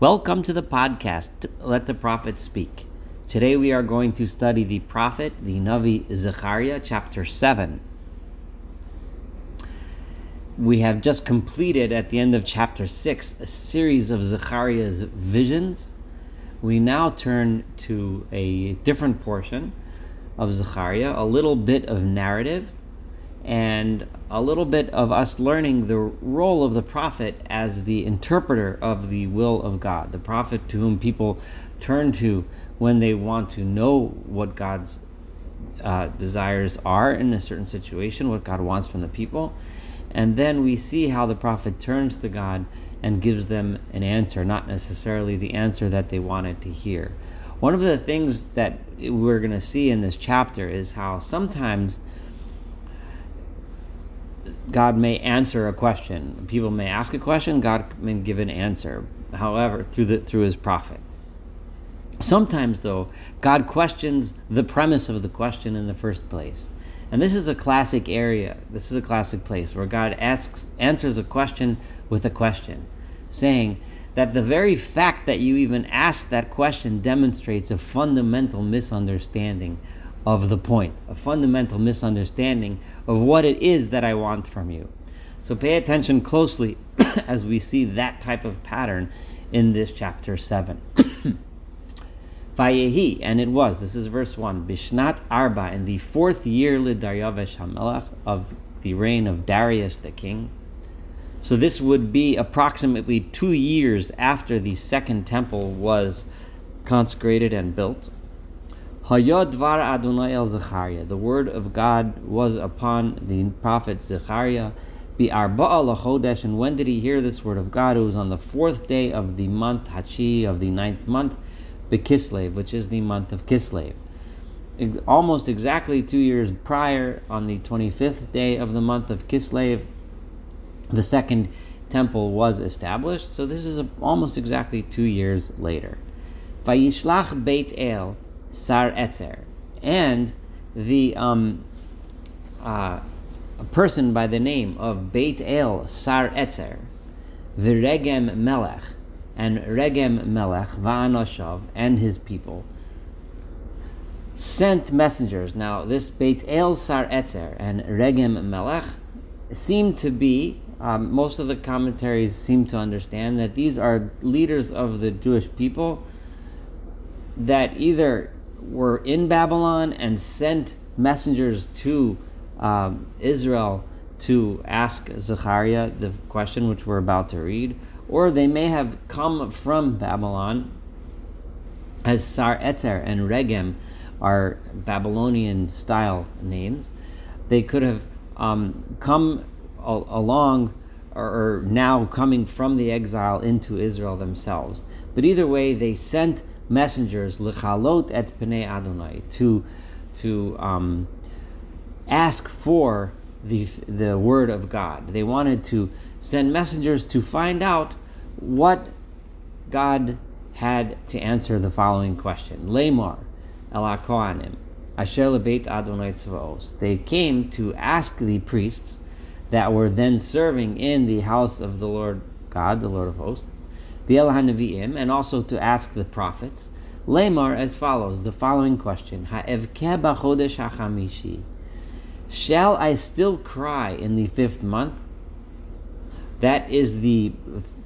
Welcome to the podcast, Let the Prophet Speak. Today we are going to study the prophet, the Navi Zechariah, chapter 7. We have just completed at the end of chapter 6 a series of Zechariah's visions. We now turn to a different portion of Zechariah, a little bit of narrative and a little bit of us learning the role of the prophet as the interpreter of the will of God, the prophet to whom people turn to when they want to know what God's uh, desires are in a certain situation, what God wants from the people. And then we see how the prophet turns to God and gives them an answer, not necessarily the answer that they wanted to hear. One of the things that we're going to see in this chapter is how sometimes God may answer a question. People may ask a question, God may give an answer. However, through the through his prophet. Sometimes though, God questions the premise of the question in the first place. And this is a classic area. This is a classic place where God asks answers a question with a question, saying that the very fact that you even asked that question demonstrates a fundamental misunderstanding of the point, a fundamental misunderstanding of what it is that I want from you. So pay attention closely as we see that type of pattern in this chapter 7. Vayehi, and it was, this is verse 1, Bishnat Arba, in the fourth year Lidaryavesh HaMelech, of the reign of Darius the king. So this would be approximately two years after the second temple was consecrated and built. Adonai el Zechariah. The word of God was upon the prophet Zechariah. Be arba'a lachodesh. And when did he hear this word of God? It was on the fourth day of the month Hachi of the ninth month, Bekislev, which is the month of Kislev. Almost exactly two years prior, on the 25th day of the month of Kislev, the second temple was established. So this is a, almost exactly two years later. Vayishlach Beit El Sar Etzer, and the um, uh, a person by the name of Beit El Sar Etzer, the Regem Melech, and Regem Melech Va'anoshav and his people sent messengers. Now, this Beit El Sar Etzer and Regem Melech seem to be, um, most of the commentaries seem to understand that these are leaders of the Jewish people that either were in Babylon and sent messengers to um, Israel to ask Zechariah the question which we're about to read, or they may have come from Babylon as Sar Etzer and Regem are Babylonian style names. They could have um, come along or, or now coming from the exile into Israel themselves. But either way, they sent messengers lechalot et pnei Adonai to to um, ask for the the word of God. They wanted to send messengers to find out what God had to answer the following question: Lemar el Kohanim asher lebeit Adonai tzvaos. They came to ask the priests that were then serving in the house of the Lord God, the Lord of hosts Hanaviim, and also to ask the prophets. Lemar as follows: the following question: b'chodesh hachamishi. Shall I still cry in the fifth month? That is the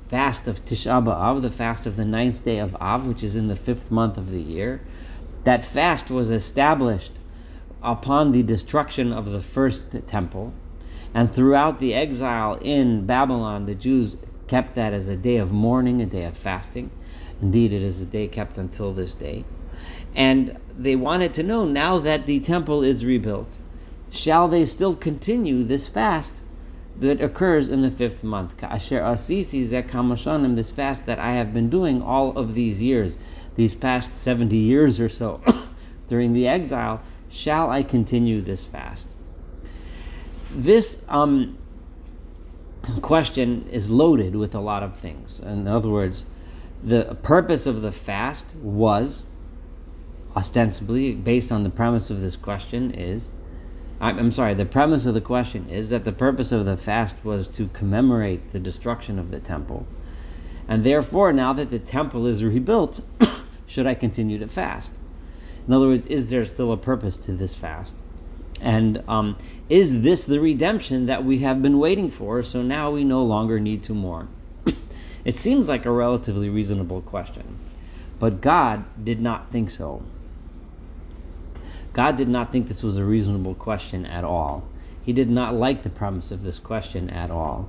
fast of Tisha B'av, the fast of the ninth day of Av, which is in the fifth month of the year. That fast was established upon the destruction of the first temple, and throughout the exile in Babylon, the Jews kept that as a day of mourning, a day of fasting. Indeed, it is a day kept until this day. And they wanted to know now that the temple is rebuilt, shall they still continue this fast that occurs in the fifth month? Asher asisi zekamashanim, this fast that I have been doing all of these years, these past 70 years or so during the exile, shall I continue this fast? This um, question is loaded with a lot of things. In other words, the purpose of the fast was ostensibly based on the premise of this question is I'm sorry, the premise of the question is that the purpose of the fast was to commemorate the destruction of the temple. And therefore, now that the temple is rebuilt, should I continue to fast? In other words, is there still a purpose to this fast? And um, is this the redemption that we have been waiting for? So now we no longer need to mourn. it seems like a relatively reasonable question, but God did not think so. God did not think this was a reasonable question at all. He did not like the premise of this question at all.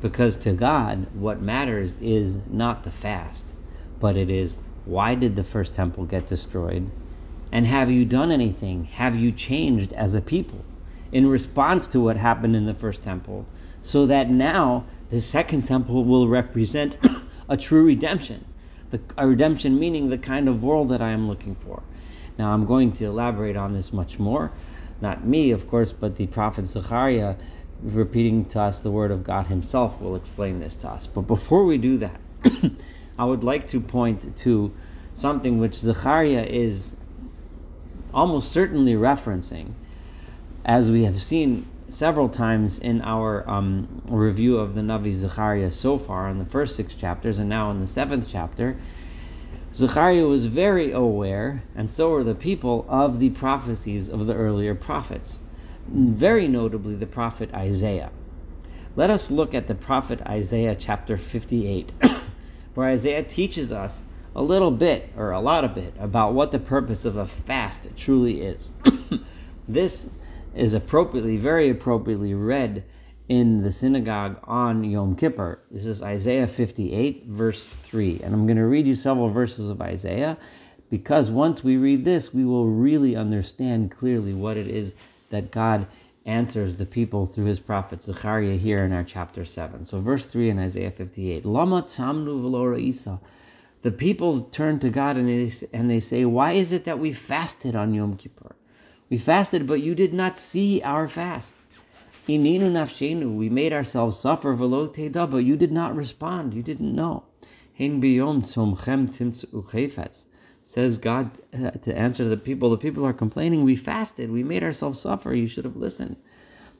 Because to God, what matters is not the fast, but it is why did the first temple get destroyed? And have you done anything? Have you changed as a people in response to what happened in the first temple so that now the second temple will represent a true redemption? The, a redemption meaning the kind of world that I am looking for. Now, I'm going to elaborate on this much more. Not me, of course, but the prophet Zechariah repeating to us the word of God himself will explain this to us. But before we do that, I would like to point to something which Zechariah is almost certainly referencing, as we have seen several times in our um, review of the Navi Zechariah so far in the first six chapters and now in the seventh chapter. Zechariah was very aware, and so were the people, of the prophecies of the earlier prophets, very notably the prophet Isaiah. Let us look at the prophet Isaiah chapter 58, where Isaiah teaches us a little bit, or a lot of bit, about what the purpose of a fast truly is. this is appropriately, very appropriately read in the synagogue on Yom Kippur. This is Isaiah 58, verse 3. And I'm going to read you several verses of Isaiah because once we read this, we will really understand clearly what it is that God answers the people through his prophet Zechariah here in our chapter 7. So, verse 3 in Isaiah 58 Lama tsamnu v'lo Isa. The people turn to God and they, and they say, Why is it that we fasted on Yom Kippur? We fasted, but you did not see our fast. Ininu nafshenu, we made ourselves suffer velo teda, but you did not respond. You didn't know. Says God uh, to answer the people. The people are complaining. We fasted. We made ourselves suffer. You should have listened.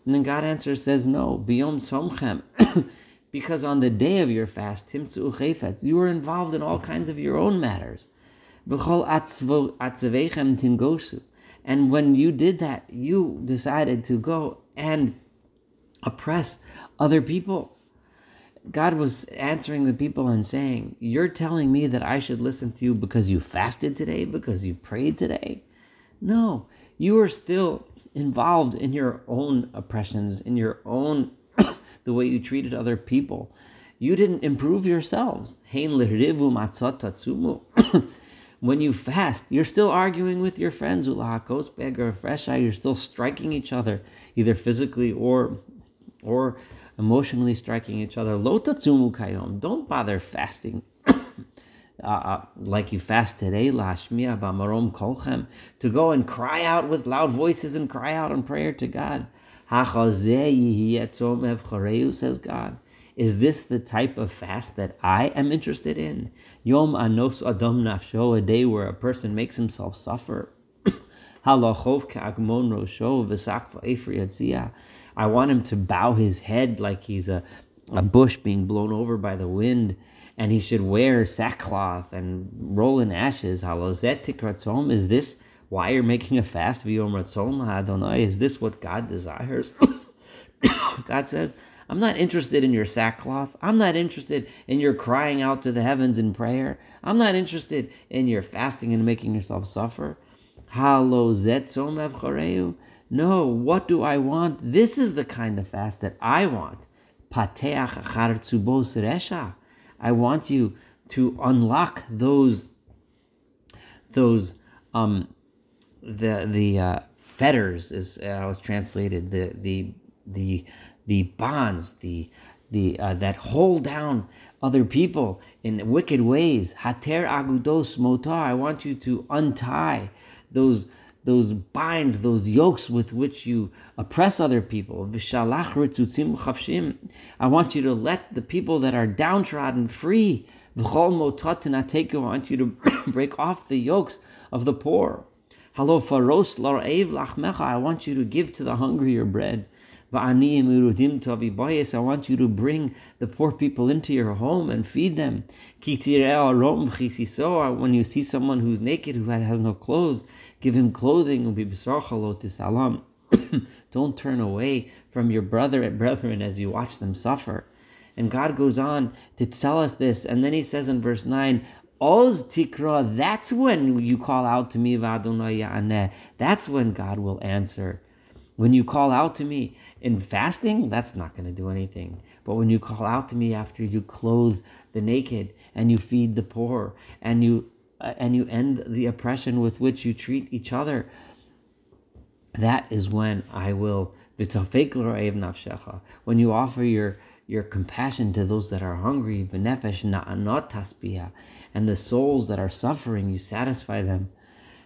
And then God answers, says, No. because on the day of your fast, timtzu uchefetz, you were involved in all kinds of your own matters. V'chol atzvechem tingosu. And when you did that, you decided to go and oppress other people. God was answering the people and saying, You're telling me that I should listen to you because you fasted today, because you prayed today? No, you are still involved in your own oppressions, in your own, the way you treated other people. You didn't improve yourselves. when you fast, you're still arguing with your friends, you're still striking each other, either physically or or emotionally striking each other. Don't bother fasting. Uh, uh, like you fast today, to go and cry out with loud voices and cry out in prayer to God. Says God. Is this the type of fast that I am interested in? Yom anos adam nafsho, a day where a person makes himself suffer. I want him to bow his head like he's a, a bush being blown over by the wind, and he should wear sackcloth and roll in ashes. Is this why you're making a fast? Is this what God desires? God says, I'm not interested in your sackcloth. I'm not interested in your crying out to the heavens in prayer. I'm not interested in your fasting and making yourself suffer. No, what do I want? This is the kind of fast that I want. I want you to unlock those those um the the uh, fetters is uh, was translated the the the the bonds the the uh, that hold down other people in wicked ways hater agudos motar I want you to untie those those binds, those yokes with which you oppress other people. I want you to let the people that are downtrodden free. I want you to break off the yokes of the poor. I want you to give to the hungry your bread. I want you to bring the poor people into your home and feed them. When you see someone who's naked, who has no clothes, give him clothing. Don't turn away from your brother and brethren as you watch them suffer. And God goes on to tell us this. And then he says in verse 9, Oz tikra, that's when you call out to me, That's when God will answer. When you call out to me in fasting, that's not going to do anything. But when you call out to me after you clothe the naked and you feed the poor and you uh, and you end the oppression with which you treat each other, that is when I will when you offer your your compassion to those that are hungry, and the souls that are suffering, you satisfy them,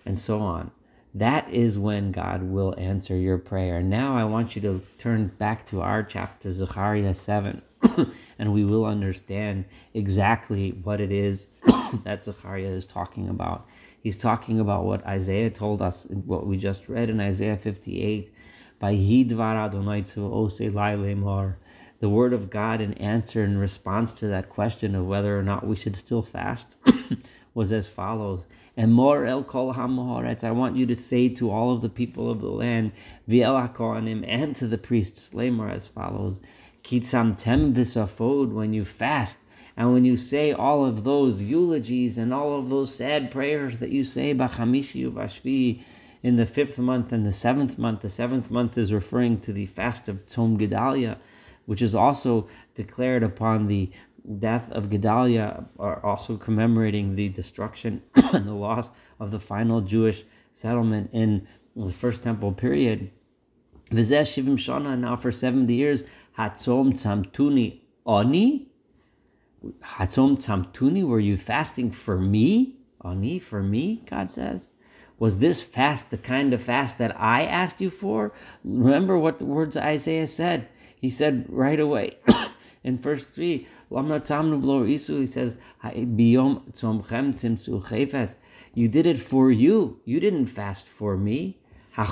and so on that is when God will answer your prayer. Now I want you to turn back to our chapter, Zechariah 7, and we will understand exactly what it is that Zechariah is talking about. He's talking about what Isaiah told us, what we just read in Isaiah 58. The word of God in answer in response to that question of whether or not we should still fast was as follows. And more el kol hamoharetz, I want you to say to all of the people of the land, v'el hakohanim, and to the priests, lemor as follows, kitzam tem v'safod, when you fast, and when you say all of those eulogies and all of those sad prayers that you say, b'chamishi uvashvi, in the fifth month and the seventh month, the seventh month is referring to the fast of Tzom Gedalia, which is also declared upon the death of Gedaliah are also commemorating the destruction and the loss of the final Jewish settlement in the first temple period. Shivim shana, now for 70 years, hatzom tzamtuni oni? Hatzom tzamtuni, were you fasting for me? Oni, for me, God says. Was this fast the kind of fast that I asked you for? Remember what the words Isaiah said. He said right away, in verse 3, isu. he says, You did it for you. You didn't fast for me. God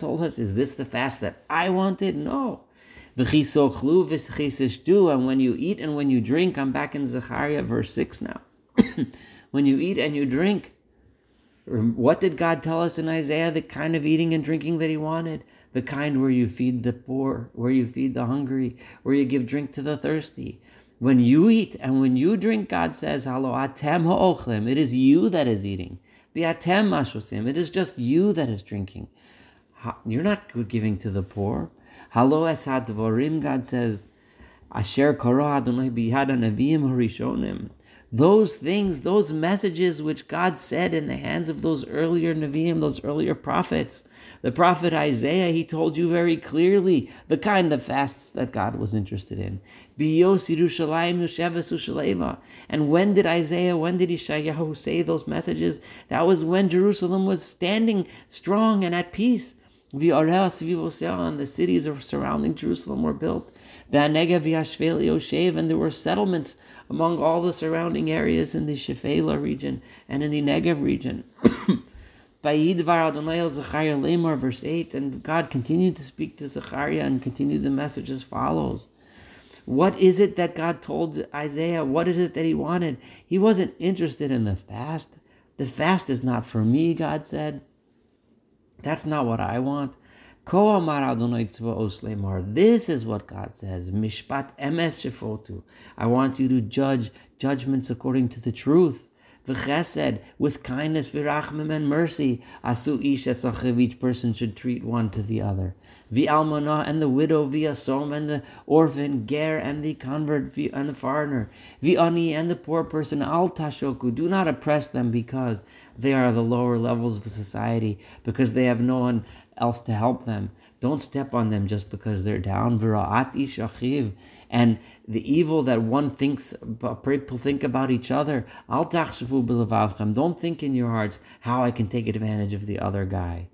told us, Is this the fast that I wanted? No. And when you eat and when you drink, I'm back in Zechariah verse 6 now. when you eat and you drink, what did God tell us in Isaiah? The kind of eating and drinking that He wanted the kind where you feed the poor, where you feed the hungry, where you give drink to the thirsty. When you eat and when you drink, God says, Halo atem ha'ochlim, it is you that is eating. Bi'atem mashosim, it is just you that is drinking. You're not giving to the poor. Halo dvorim, God says, Asher kara Adonai biyad harishonim those things, those messages which God said in the hands of those earlier Nevi'im, those earlier prophets. The prophet Isaiah, he told you very clearly the kind of fasts that God was interested in. And when did Isaiah, when did Ishayahu say those messages? That was when Jerusalem was standing strong and at peace. And the cities surrounding Jerusalem were built. And there were settlements among all the surrounding areas in the Shephelah region and in the Negev region. verse 8, and God continued to speak to Zechariah and continued the message as follows. What is it that God told Isaiah? What is it that he wanted? He wasn't interested in the fast. The fast is not for me, God said. That's not what I want. This is what God says. Mishpat emes shefotu. I want you to judge judgments according to the truth. V'chesed, with kindness, v'rachmim, and mercy. Asu ish esachiv, each person should treat one to the other. V'almanah, and the widow, v'asom, and the orphan, ger, and the convert, and the foreigner. V'ani, and the poor person, al tashoku. Do not oppress them because they are the lower levels of society, because they have no one else to help them. Don't step on them just because they're down. And the evil that one thinks, people think about each other. Al Don't think in your hearts how I can take advantage of the other guy.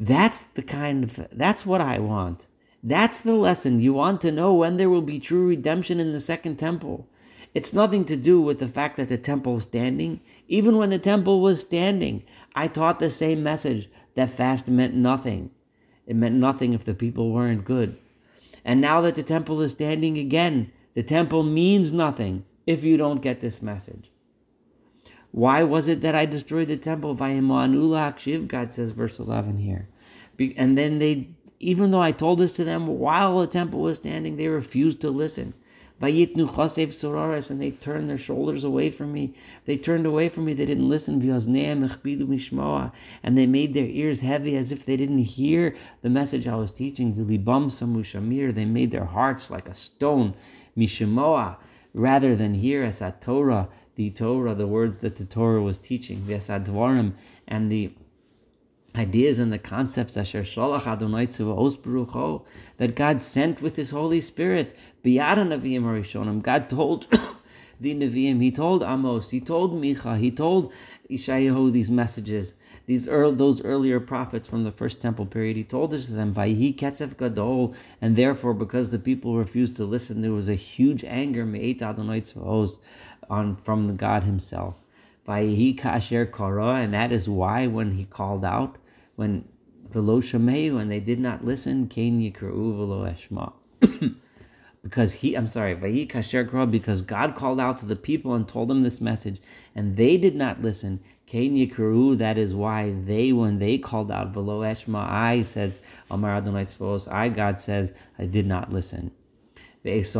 That's the kind of, that's what I want. That's the lesson. You want to know when there will be true redemption in the second temple. It's nothing to do with the fact that the temple is standing. Even when the temple was standing, I taught the same message that fast meant nothing. It meant nothing if the people weren't good. And now that the temple is standing again, the temple means nothing if you don't get this message. Why was it that I destroyed the temple? God says, verse 11 here. And then they, even though I told this to them while the temple was standing, they refused to listen. Vayitnu chasev sororas, and they turned their shoulders away from me. They turned away from me. They didn't listen. And they made their ears heavy as if they didn't hear the message I was teaching. They made their hearts like a stone. Mishimoa, rather than hear as Torah, the Torah, the words that the Torah was teaching. V'esadvarim, and the ideas and the concepts that God sent with His Holy Spirit. God told the Nevi'im, He told Amos, He told Micha, He told Ishayahu these messages, these early, those earlier prophets from the first temple period. He told this to them, Vayhi Ketzef Gadol, and therefore because the people refused to listen, there was a huge anger on from the God Himself. Vayhi Kasher Kara, and that is why when He called out, when velo when they did not listen, kain yikra'u velo eshma. because he, I'm sorry, vayi kasher because God called out to the people and told them this message, and they did not listen. Kain yikra'u, that is why they, when they called out velo eshma, I says, Amar Adonai Tzvos, I, God says, I did not listen. That's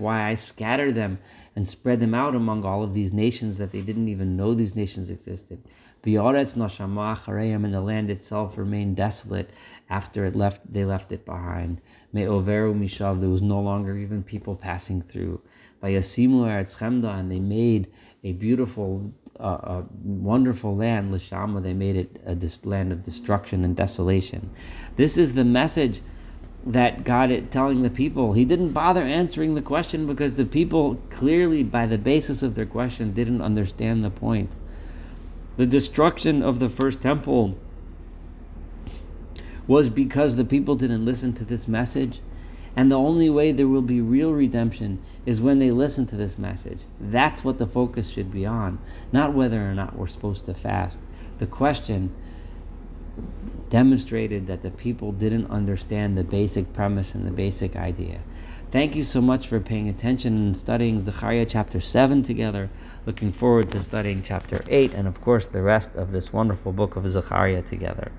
why I scatter them and spread them out among all of these nations that they didn't even know these nations existed. V'oretz nashama achareim, and the land itself remained desolate after it left. They left it behind. Me'overu mishav, there was no longer even people passing through. Vayasimu eretz chemda, and they made a beautiful, uh, a wonderful land. Lishama, they made it a land of destruction and desolation. This is the message that God is telling the people. He didn't bother answering the question because the people clearly, by the basis of their question, didn't understand the point the destruction of the first temple was because the people didn't listen to this message. And the only way there will be real redemption is when they listen to this message. That's what the focus should be on, not whether or not we're supposed to fast. The question demonstrated that the people didn't understand the basic premise and the basic idea. Thank you so much for paying attention and studying Zechariah chapter 7 together. Looking forward to studying chapter 8 and, of course, the rest of this wonderful book of Zechariah together.